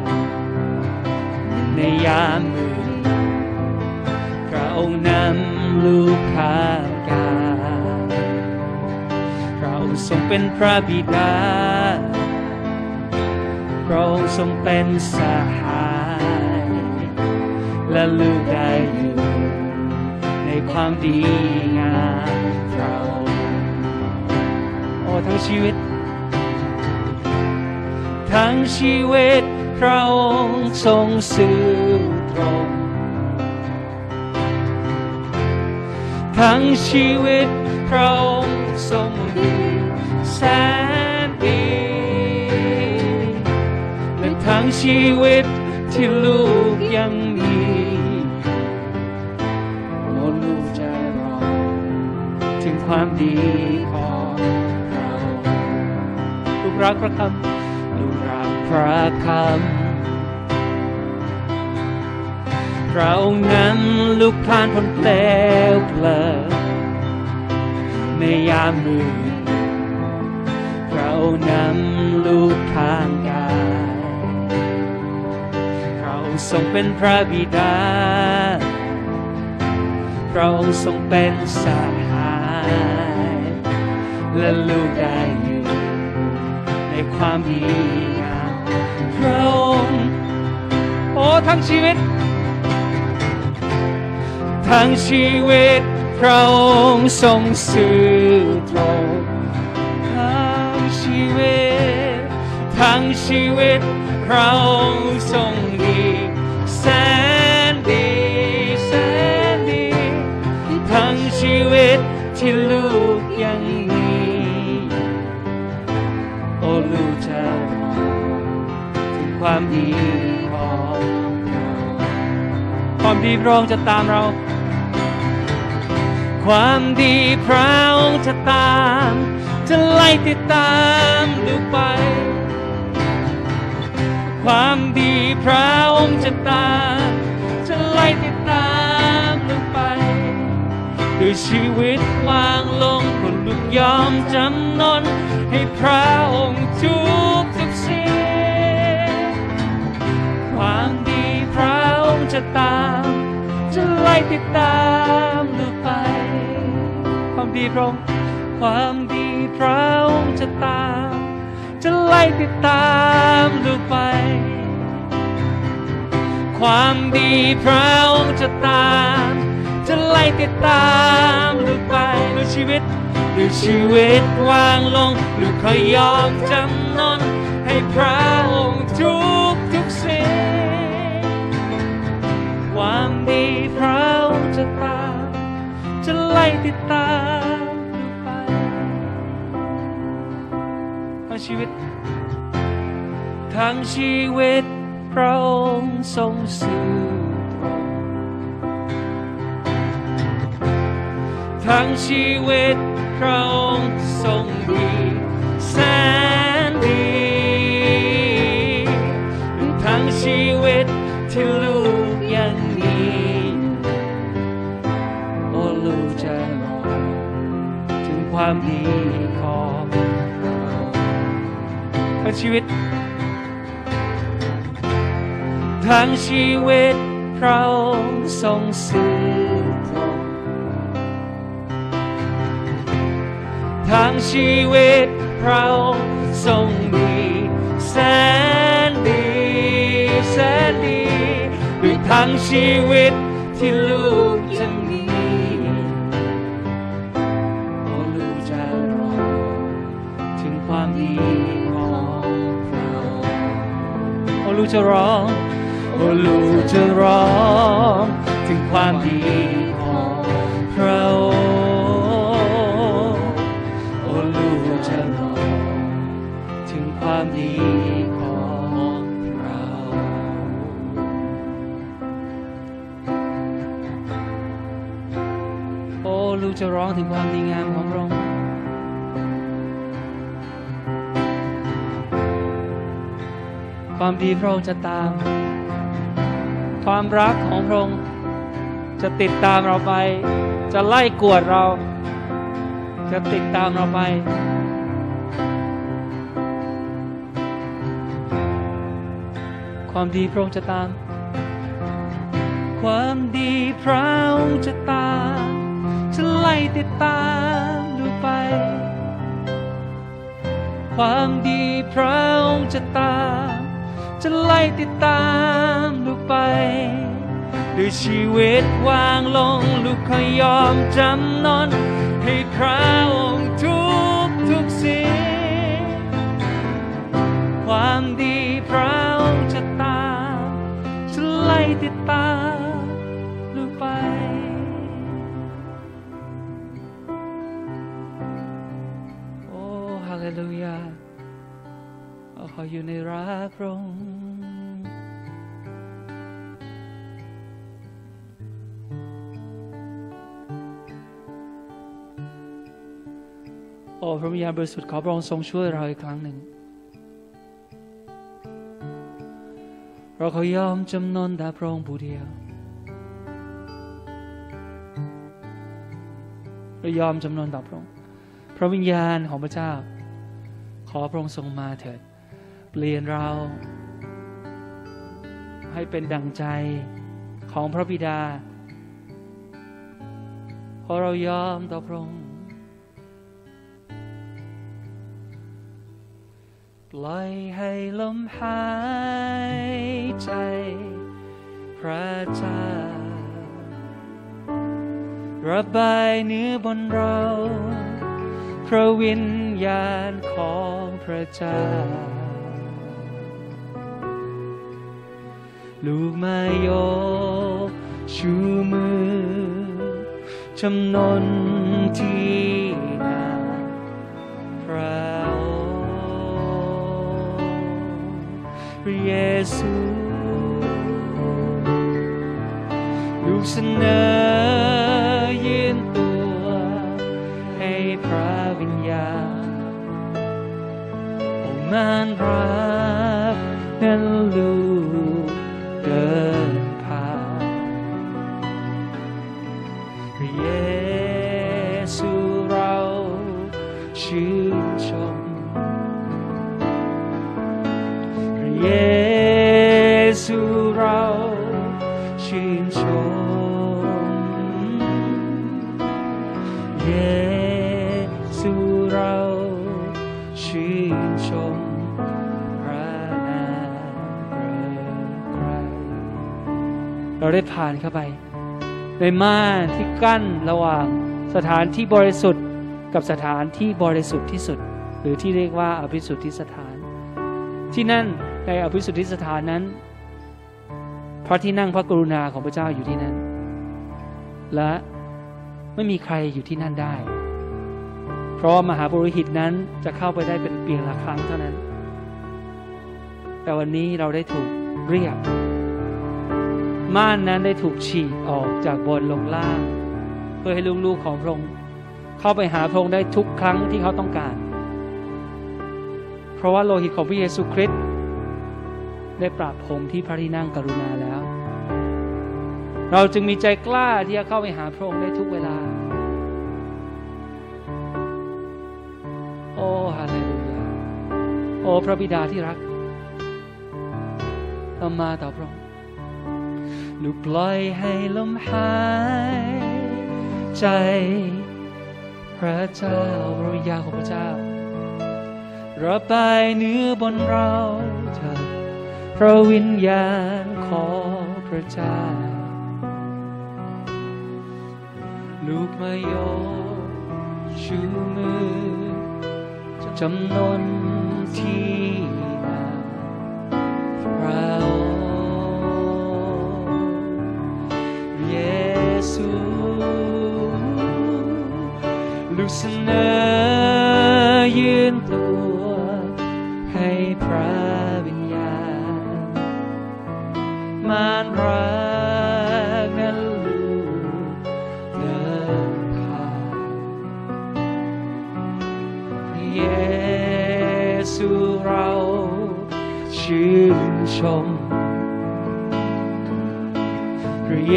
ในยามมื เป็นพระบิดา พระองค์ทรงเป็นสหาย และลูกได้อยู่ในความดีงามเราโอ้ทั้งชีวิต ทั้งชีวิตพระองค์ทรงสื่อตรงทั้งชีวิตพระองค์ทรงดี แสนดีและทั้งชีวิตที่ลูกยังมีโอ้ลูกจะรอถึงความดีของเราลูกรักพระคำลูกรักพระคำพระองค์นั้นลูกผ่านพ้นเปลวเพลิงในยามมืดพระอ นั้นลูกข้างกายพระองค์ทรงเป็นพระบิดาพระองค์ทรงเป็นสหาย และลูกได้อยู่ในความดีงามพระองค์โอ้ทั้งชีวิต ทั้งชีวิตพระองค์ทรงสื่อตรง วิต ทั้งชีวิตพระองค์ทรงดีแสนดีแสนดี ทั้งชีวิตที่ลูกยังมีโอ้ลูกจะถึงความดีของความดีพระองค์จะตามเรา ความดีพระองค์จะตาม จะไล่ติดตามลูกไป ความดีพระองค์จะตามจะไล่ติดตามลูกไปด้วยชีวิตวางลงบนลูกยอมจำนน ให้พระองค์ทุกทุกสิ่งความดีพระองค์จะตาม จะไล่ติดตามลูกไป ความดีพระองค์ ความดีพระองค์จะตาม จะไล่ติดตามลูกไป ความดีพระองค์จะตาม จะไล่ติดตามลูกไปด้วยชีวิตด้วยชีวิตวางลงลูกขอยอมจำนนให้พระองค์ทุกทุกสิ่งความดีพระองค์จะตาม จะไล่ติดตาม ชีวิต ทั้งชีวิตพระองค์ทรงสื่อตรงทั้งชีวิตพระองค์ทรงดีแสนดีทั้งชีวิตที่ลูกยังมีโอ้ลูกจะรอถึงความดีของ ทั้งชีวิต ทั้งชีวิตพระองค์ทรงสื่อตรงทั้งชีวิตพระองค์ทรงดีแสนดีแสนดีด้วยทั้งชีวิตที่ลูกจะมีโอ้ลูกจะรอถึงความดี ลูกจะร้องโอ้ลูกจะร้องถึงความดีของพระองค์โอ้ลูกจะร้องถึงความดีของเราโอ้ลูกจะร้องถึงความดีงามของพระองค์ ความดีพระองค์จะตาม ความรักของพระองค์จะติดตามเราไป จะไล่กวดเรา จะติดตามเราไปความดีพระองค์จะตาม ความดีพระองค์จะตาม จะไล่ติดตามดูไป ความดีพระองค์จะตาม จะไล่ติดตามลูกไป ด้วยชีวิตวางลงลูกขอยอมจำนน ให้พระองค์ทุกทุกสิ่งความดีพระองค์จะตามจะไล่ติดตามลูกไปโอ้ฮาเลลูยา เราขออยู่ในรักรองโอ้พระวิญญาณบริสุทธิ์ขอพระองค์ทรงช่วยเราอีกครั้งหนึ่ง เราขอยอมจำนนแต่พระองค์ผู้เดียว เรายอมจำนนต่อพระองค์ พระวิญญาณของพระเจ้า ขอพระองค์ทรงมาเถิด เปลี่ยนเรา ให้เป็นดังใจของพระบิดาเพราะเรายอมต่อพระองค์ปล่อยให้ลมหายใจ พระเจ้าระบายเนื้อบนเรา พระวิญญาณของพระเจ้า ลูกมายกชูมือจำนนที่หนาพระองค์พระเยซูลูกเสนอยืนตัวให้พระวิญญาณอ้มานรักนั้น เราได้ผ่านเข้าไปในม่านที่กั้นระหว่างสถานที่บริสุทธิ์กับสถานที่บริสุทธิ์ที่สุด หรือที่เรียกว่าอภิสุทธิสถาน ที่นั่นในอภิสุทธิสถานนั้น พระที่นั่งพระกรุณาของพระเจ้าอยู่ที่นั่น และไม่มีใครอยู่ที่นั่นได้ เพราะมหาปุโรหิตนั้นจะเข้าไปได้เป็นเพียงละครั้งเท่านั้น แต่วันนี้เราได้ถูกเรียก ม่านนั้นได้ถูกฉีกออกจากบนลงล่าง เพื่อให้ลูกๆของพระองค์เข้าไปหาพระองค์ได้ทุกครั้งที่เขาต้องการ เพราะว่าโลหิตของพระเยซูคริสต์ได้ปราบพรมที่พระที่นั่งกรุณาแล้ว เราจึงมีใจกล้าที่จะเข้าไปหาพระองค์ได้ทุกเวลา โอ้ฮาเลลูยาโอ้พระบิดาที่รักเรามาต่อพระองค์ ลูกปล่อยให้ลมหาย ใจ พระเจ้าพระวิญญาณของพระเจ้าระบายเนื้อบนเราเถิดพระวิญญาณของพระเจ้า ลูกมายกชูมือจำนนที่นาพระ ลูกเสนอยืนตัวให้พระวิญญาณมานรักนั้นลูกเดินผ่านพระเยซูเราชื่นชมพระเย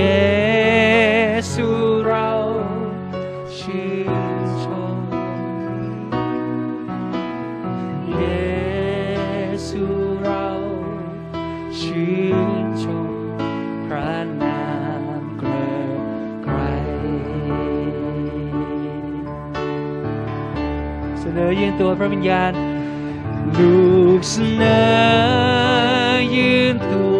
อยืนตัวพระวิญญาณ ลูกเสนอยืนตัว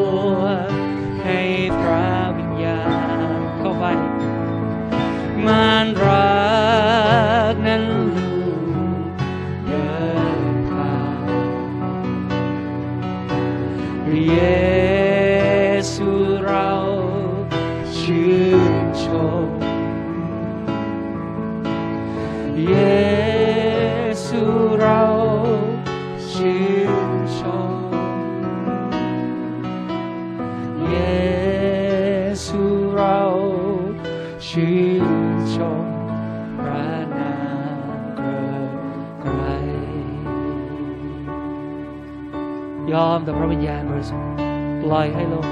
อยให้ลม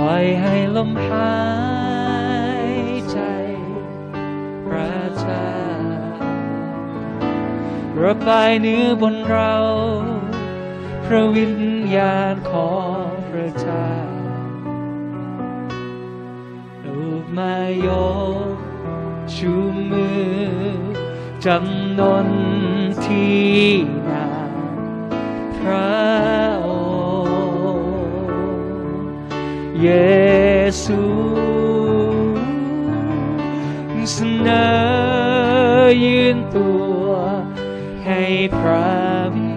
ลอยให้ลมหายใจพระเจ้าระบายเนื้อบนเรา พระวิญญาณของพระเจ้าลูกมายกชูมือจำนนที่นาพระ เยซูเสนอยืนตัวให้พระวิ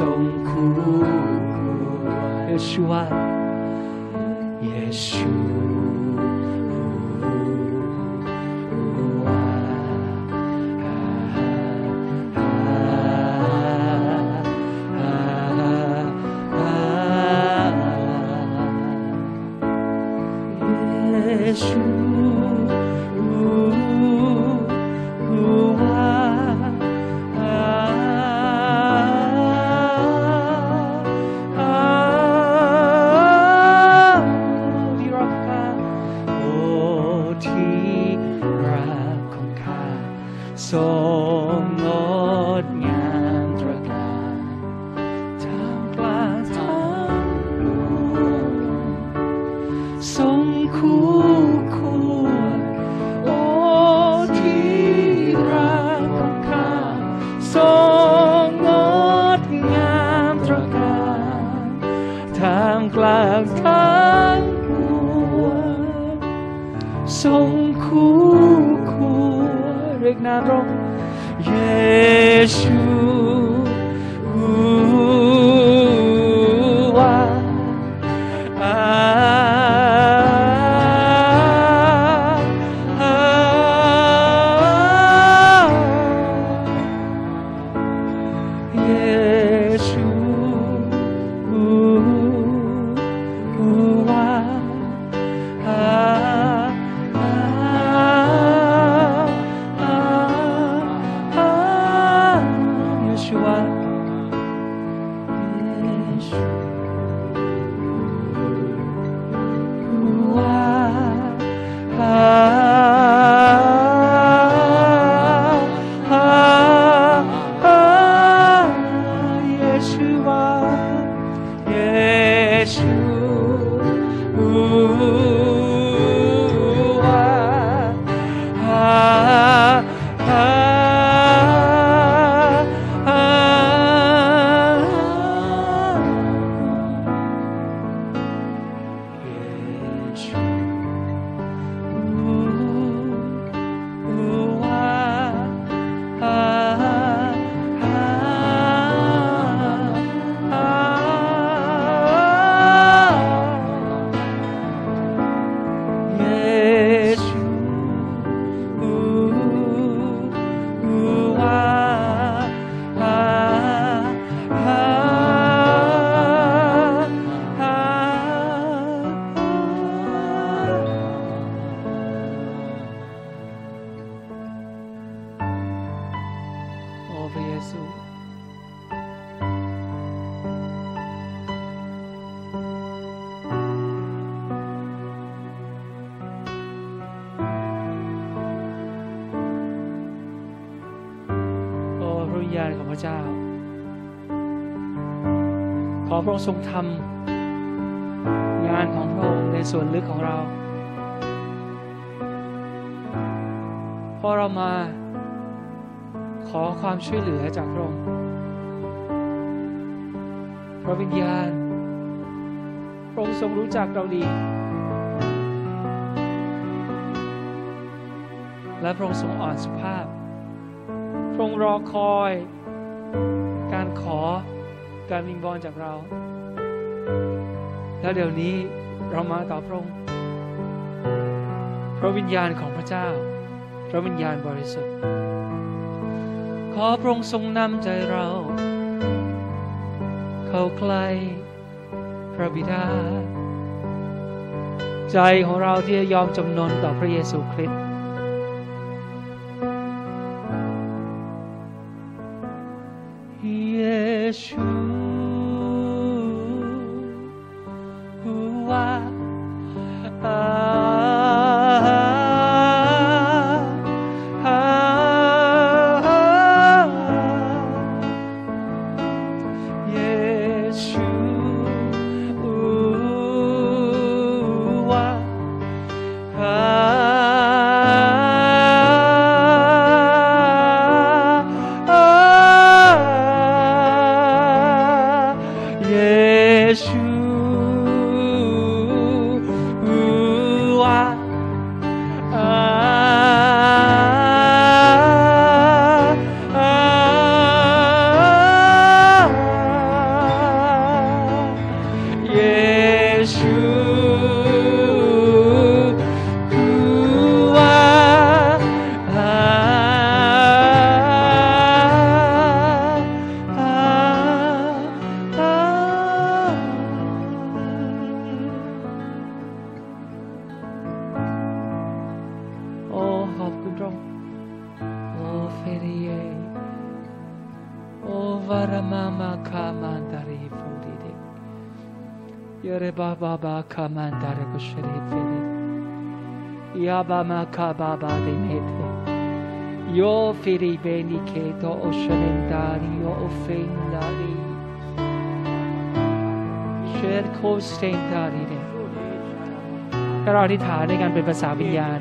ทรงคู่ควรเรงทรงทำงานของพระองค์ในส่วนลึกของเรา พอเรามาขอความช่วยเหลือจากพระองค์พระวิญญาณพระองค์ทรงรู้จักเราดี และพระองค์ทรงอ่อนสุภาพ พระองค์รอคอย การขอการวิงบอลจากเรา แล้วเดี๋ยวนี้เรามาต่อพระองค์พระวิญญาณของพระเจ้า พระวิญญาณบริสุทธิ์ ขอพระองค์ทรงนำใจเรา เข้าใกล้พระบิดา ใจของเราที่จะยอมจำนนต่อพระเยซูคริสต์ โคสเตนดารีเดก็เราอธิษฐานในการเป็นภาษาวิญญาณ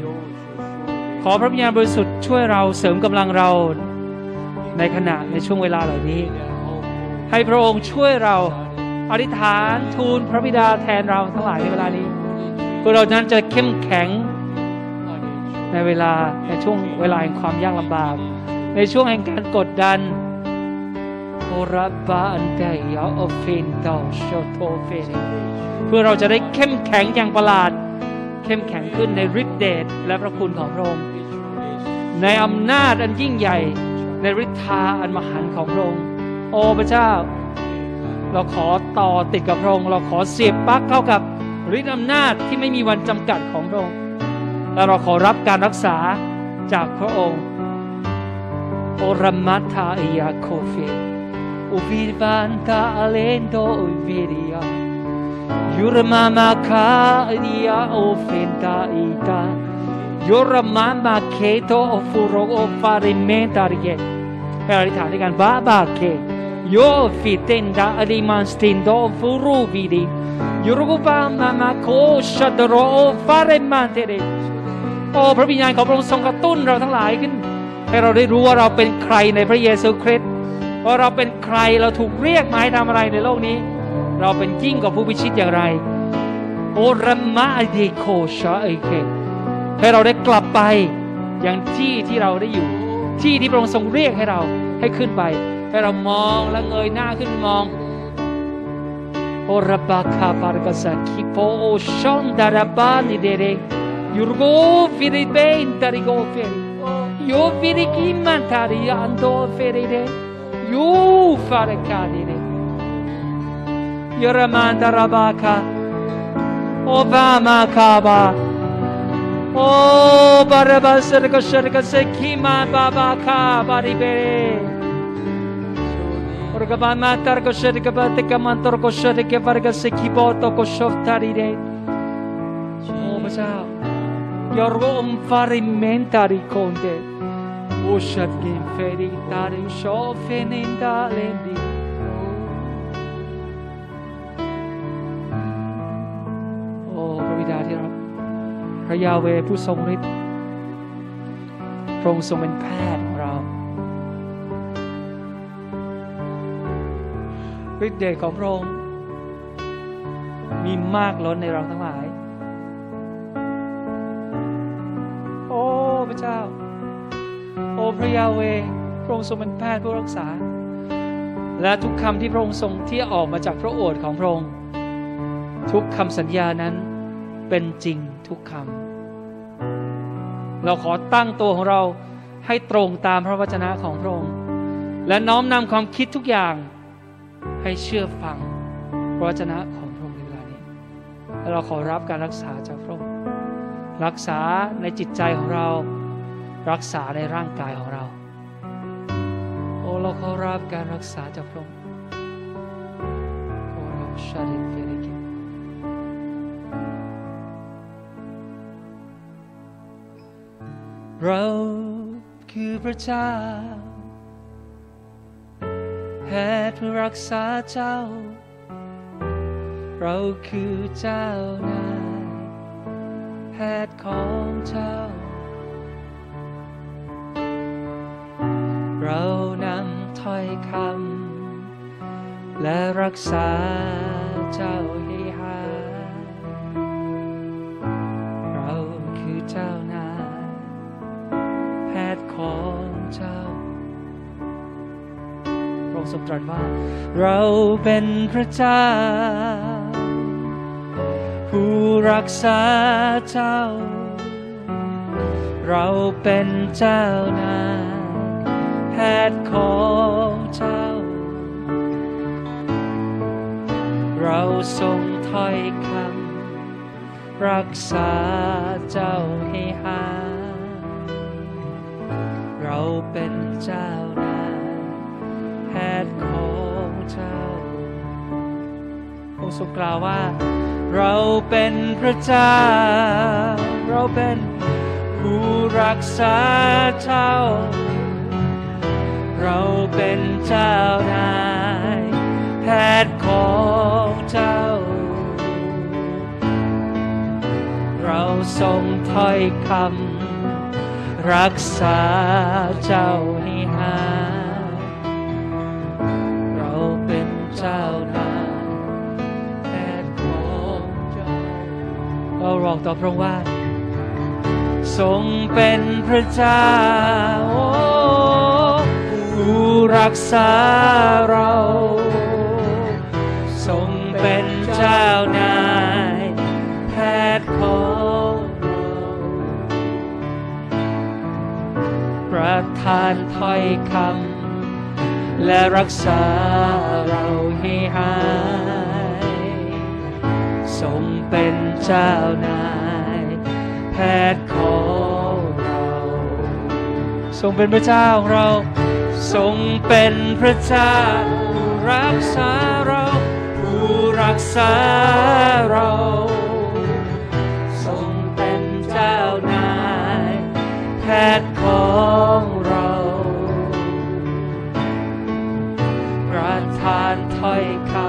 ขอพระวิญญาณบริสุทธิ์ช่วยเราเสริมกำลังเราในขณะในช่วงเวลาเหล่านี้ ให้พระองค์ช่วยเราอธิษฐานทูลพระบิดาแทนเราทั้งหลายในเวลานี้ พื่อเรานั้นจะเข้มแข็งในเวลาในช่วงเวลาแห่งความยากลำบาก ในช่วงแห่งการกดดันโอรับาอันเดียอเฟนตอชโตเฟนเพื่อเราจะได้เข้มแข็งอย่างประหลาด เข้มแข็งขึ้นในฤทธิเดชและพระคุณของพระองค์ในอำนาจอันยิ่งใหญ่ในฤทธาอันมหันต์ของพระองค์โอพระเจ้า เราขอต่อติดกับพระองค์เราขอเสียบปลั๊กเข้ากับ ฤทธิอำนาจที่ไม่มีวันจำกัดของพระองค์และเราขอรับการรักษาจากพระองค์โอรมัตตาอยาโคเฟอุวิวันตาอเลนโดอุวิริยา Yurmama ka dia ofenda ita. Yurmama keto ofuro o farimentarie. ให้เราอธิษฐานด้วยกันบาบาเคโยฟิเตนดาอริมันสตินโดฟูรูวิดิ ฟาเรมันเตเรโอ้พระวิญญาณของพระองค์ทรงกระตุ้นเราทั้งหลายขึ้น ให้เราได้รู้ว่าเราเป็นใครในพระเยซูคริสต์ว่าเราเป็นใครเราถูกเรียกมาให้ทำอะไรในโลกนี้ เราเป็นยิ่งกว่าผู้พิชิตอย่างไร โอรมาเดโคชาเอเคให้เราได้กลับไปอยังที่ที่เราได้อยู่ ที่ที่พระองค์ทรงเรียกให้เราให้ขึ้นไป ให้เรามองและเงยหน้าขึ้นมอง โอรบาคาปารกาสาคิโปโอชอนดาราบานิเ Vargavanatar Goshari Gabate Kamantor Goshari Gavarga Sekiboto Goshovtarire. Oh, Basao. Yorgo Umfari Mentari Konde. Ushat Ginferi Tarin Shofen in Dalendi. Oh, พระบิดาที่รักพระยาเวผู้ทรงฤทธิ์พระองค์ทรงเป็นแพทย์ ฤทธิ์เดชของพระองค์มีมากล้นในเราทั้งหลาย โอ้พระเจ้า โอ้พระยาเวพระองค์ทรงเป็นแพทย์ผู้รักษา และทุกคำที่พระองค์ทรงที่ออกมาจากพระโอษฐ์ของพระองค์ ทุกคำสัญญานั้นเป็นจริงทุกคำเราขอตั้งตัวของเราให้ตรงตามพระวจนะของพระองค์ และน้อมนำความคิดทุกอย่าง ให้เชื่อฟังพระวจนะของพระองค์ในเวลานี้และเราขอรับการรักษาจากพระองค์รักษาในจิตใจของเรา รักษาในร่างกายของเรา โอ้เราขอรับการรักษาจากพระองค์โอ้เราชาดิเฟริกิเราคือพระเจ้า แพทย์ผู้รักษาเจ้า เราคือเจ้านายแพทย์ของเจ้า เรานำถ้อยคำและรักษาเจ้าให้ ทรงตรัสว่า เราเป็นพระเจ้า ผู้รักษาเจ้า เราเป็นเจ้านายแพทย์ของเจ้า เราทรงถ้อยคำรักษาเจ้า ทรงกล่าวว่า เราเป็นพระเจ้า เราเป็นผู้รักษาเจ้า เราเป็นเจ้านายแพทย์ของเจ้า เราทรงถ้อยคำรักษาเจ้าให้หาย ร้องต่อพระองค์ว่า ทรงเป็นพระเจ้าผู้รักษาเรา ทรงเป็นเจ้านายแพทย์ของเราประทานถ้อยคำและรักษาเราให้หายทรง เป็นเจ้านาย แพทย์ของเรา ทรงเป็นพระเจ้าของเรา ทรงเป็นพระเจ้าผู้รักษาเรา ผู้รักษาเราทรงเป็นเจ้านาย แพทย์ของเราประทานถ้อยคำ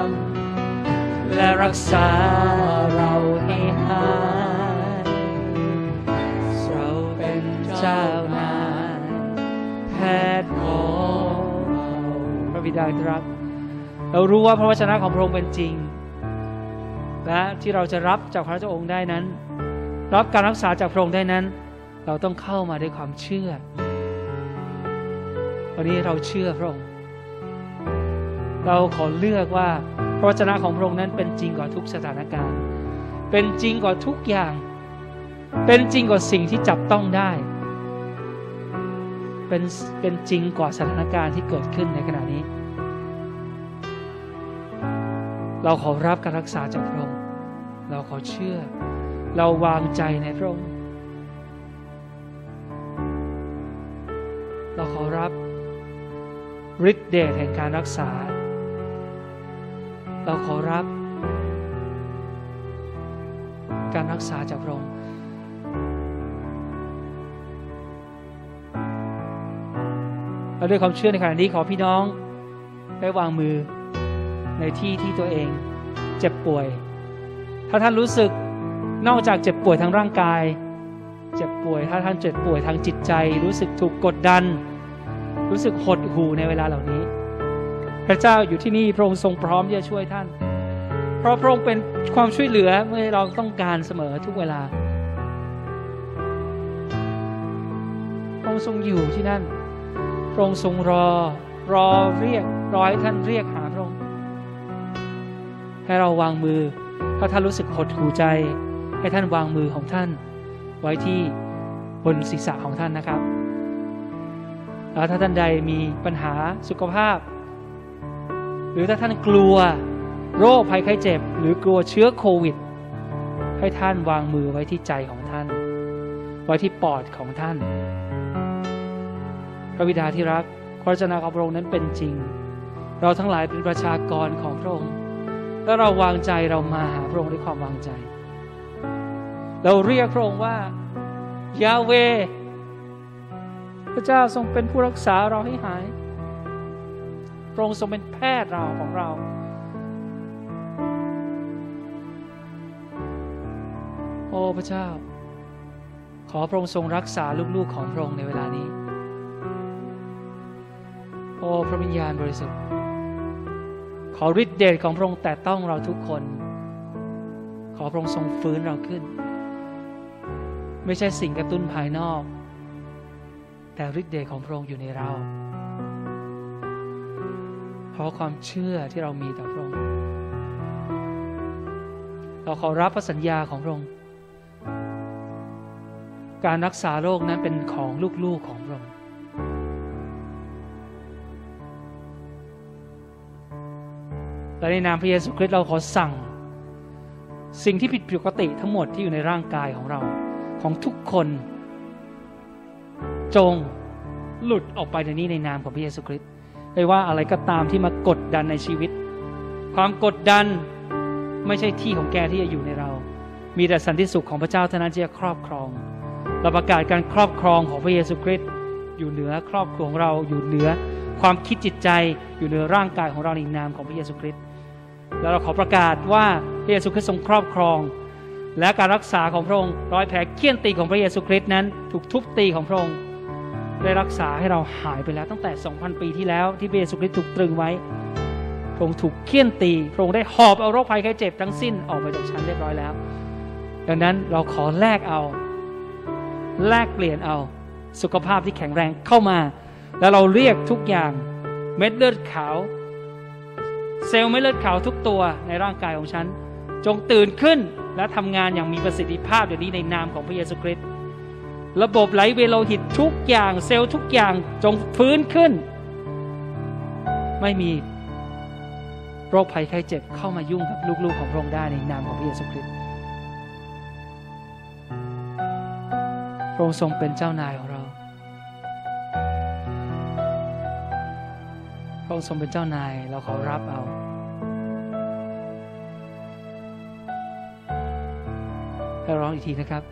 และรักษาเราให้หายเราเป็นเจ้านายแพทย์ของเราพระบิดาที่รัก เรารู้ว่าพระวจนะของพระองค์เป็นจริง และที่เราจะรับจากพระเจ้าองค์ได้นั้น รับการรักษาจากพระองค์ได้นั้น เราต้องเข้ามาด้วยความเชื่อ วันนี้เราเชื่อพระองค์ เราขอเลือกว่า พระวจนะของพระองค์นั้นเป็นจริงกว่าทุกสถานการณ์ เป็นจริงกว่าทุกอย่าง เป็นจริงกว่าสิ่งที่จับต้องได้ เป็นเป็นจริงกว่าสถานการณ์ที่เกิดขึ้นในขณะนี้ เราขอรับการรักษาจากพระองค์ เราขอเชื่อ เราวางใจในพระองค์ เราขอรับฤทธิ์เดชแห่งการรักษา เราขอรับ การรักษาจากพระองค์เราด้วยความเชื่อในขณะนี้ขอพี่น้องได้วางมือในที่ที่ตัวเองเจ็บป่วย ถ้าท่านรู้สึกนอกจากเจ็บป่วยทางร่างกาย เจ็บป่วย ถ้าท่านเจ็บป่วยทางจิตใจ รู้สึกถูกกดดัน รู้สึกหดหู่ในเวลาเหล่านี้ พระเจ้าอยู่ที่นี่พระองค์ทรงพร้อมที่จะช่วยท่าน เพราะพระองค์เป็นความช่วยเหลือเมื่อเราต้องการเสมอทุกเวลา พระองค์ทรงอยู่ที่นั่น พระองค์ทรงรอ รอเรียกรอให้ท่านเรียกหาพระองค์ ให้เราวางมือ ถ้าท่านรู้สึกหดหูใจ ให้ท่านวางมือของท่าน ไว้ที่บนศีรษะของท่านนะครับ แล้วถ้าท่านใดมีปัญหาสุขภาพ หรือถ้าท่านกลัวโรคภัยไข้เจ็บ หรือกลัวเชื้อโควิด ให้ท่านวางมือไว้ที่ใจของท่าน ไว้ที่ปอดของท่าน พระบิดาที่รักพระเจ้าของพระองค์นั้นเป็นจริง เราทั้งหลายเป็นประชากรของพระองค์แล้วเราวางใจเรามาหาพระองค์ด้วยความวางใจ เราเรียกพระองค์ว่า ยาเว พระเจ้าทรงเป็นผู้รักษาเราให้หาย ระองค์ทรงเป็นแพทย์เราของเรา โอ้พระเจ้า ขอพระองค์ทรงรักษาลูกๆของพระองค์ในเวลานี้ โอ้พระวิญญาณบริสุทธิ์ ขอฤทธิเดชของพระองค์แต่ต้องเราทุกคน ขอพระองค์ทรงฟื้นเราขึ้น ไม่ใช่สิ่งกระตุ้นภายนอก แต่ฤทธิเดชของพระองค์อยู่ในเรา เพราะความเชื่อที่เรามีต่อพระองค์ เราขอรับพระสัญญาของพระองค์ การรักษาโรคนั้นเป็นของลูกๆของพระองค์ และในนามพระเยซูคริสต์เราขอสั่ง สิ่งที่ผิดปกติทั้งหมดที่อยู่ในร่างกายของเราของทุกคน จงหลุดออกไปในนี้ในนามของพระเยซูคริสต์ ไม่ว่าอะไรก็ตามที่มากดดันในชีวิต ความกดดันไม่ใช่ที่ของแกที่จะอยู่ในเรา มีแต่สันติสุขของพระเจ้าเท่านั้นที่จะครอบครองเราประกาศการครอบครองของพระเยซูคริสต์อยู่เหนือครอบครัวของเราอยู่เหนือความคิดจิตใจอยู่เหนือร่างกายของเราในนามของพระเยซูคริสต์แล้วเราขอประกาศว่าพระเยซูคริสต์ทรงครอบครอง และการรักษาของพระองค์รอยแผลเฆี่ยนตีของพระเยซูคริสต์นั้น ถูกทุบตีของพระองค์ ได้รักษาให้เราหายไปแล้วตั้งแต่ 2,000 ปีที่แล้วที่พระเยซูคริสต์ถูกตรึงไว้พระองค์ถูกเคี่ยนตีพระองค์ได้หอบเอาโรคภัยไข้เจ็บทั้งสิ้นออกไปจากฉันเรียบร้อยแล้ว ดังนั้นเราขอแลกเอา แลกเปลี่ยนเอาสุขภาพที่แข็งแรงเข้ามา แล้วเราเรียกทุกอย่างเม็ดเลือดขาว เซลล์เม็ดเลือดขาวทุกตัวในร่างกายของฉัน จงตื่นขึ้นและทำงานอย่างมีประสิทธิภาพเดี๋ยวนี้ในนามของพระเยซูคริสต์ ระบบไหลเวียนโลหิตทุกอย่างเซลล์ทุกอย่างจงฟื้นขึ้น ไม่มีโรคภัยไข้เจ็บเข้ามายุ่งกับลูกๆของพระองค์ได้ในนามของพระเยซูคริสต์พระองค์ทรงเป็นเจ้านายของเราพระองค์ทรงเป็นเจ้านายเราขอรับเอาให้ร้องอีกทีนะครับ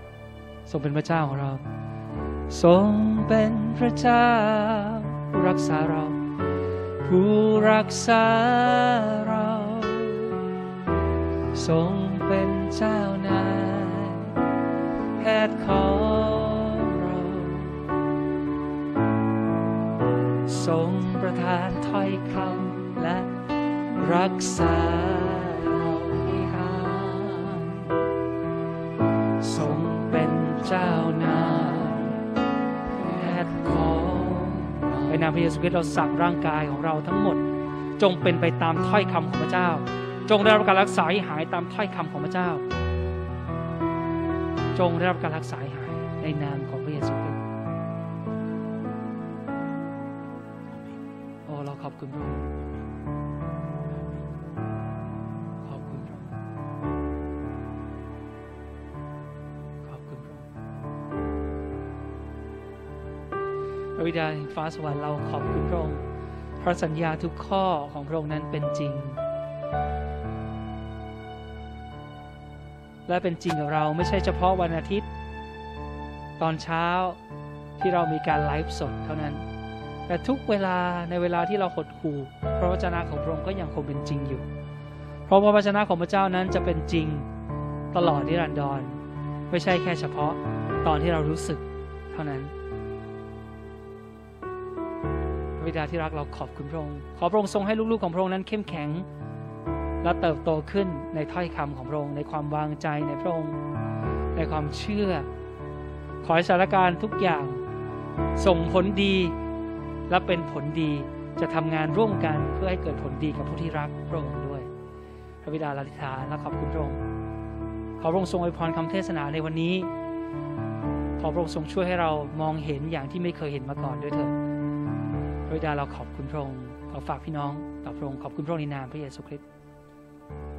ทรงเป็นพระเจ้าของเรา ทรงเป็นพระเจ้า ผู้รักษาเรา ผู้รักษาเรา ทรงเป็นเจ้านายแพทย์ของเรา ทรงประทานถ้อยคำและรักษาเราามพระเยซูคริสต์เราสั่งร่างกายของเราทั้งหมด จงเป็นไปตามถ้อยคำของพระเจ้า จงได้รับการรักษาให้หายตามถ้อยคำของพระเจ้า จงได้รับการรักษาให้หายในนามของพระเยซูคริสต์โอ้เราขอบคุณพระองค์ บิดาแห่งฟ้าสวรรค์เราขอบคุณพระองค์เพราะสัญญาทุกข้อของพระองค์นั้นเป็นจริง และเป็นจริงกับเราไม่ใช่เฉพาะวันอาทิตย์ ตอนเช้าที่เรามีการไลฟ์สดเท่านั้น แต่ทุกเวลาในเวลาที่เราหดหู่พระวจนะของพระองค์ก็ยังคงเป็นจริงอยู่ เพราะพระวจนะของพระเจ้านั้นจะเป็นจริงตลอดนิรันดรไม่ใช่แค่เฉพาะตอนที่เรารู้สึกเท่านั้น บิดาที่รักเราขอบคุณพระองค์ ขอพระองค์ทรงให้ลูกๆของพระองค์นั้นเข้มแข็ง และเติบโตขึ้นในถ้อยคำของพระองค์ ในความวางใจในพระองค์ ในความเชื่อ ขอให้สถานการณ์ทุกอย่าง ส่งผลดี และเป็นผลดีจะทำงานร่วมกันเพื่อให้เกิดผลดีกับผู้ที่รักพระองค์ด้วย พระบิดาลาธิษฐานและขอบคุณพระองค์ ขอพระองค์ทรงอวยพรคำเทศนาในวันนี้ขอพระองค์ทรงช่วยให้เรามองเห็นอย่างที่ไม่เคยเห็นมาก่อนด้วยเถิด พระบิดาเราขอบคุณพระองค์เราฝากพี่น้องต่อพระองค์ขอบคุณพระองค์ในนามพระเยซูคริสต์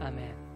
อาเมน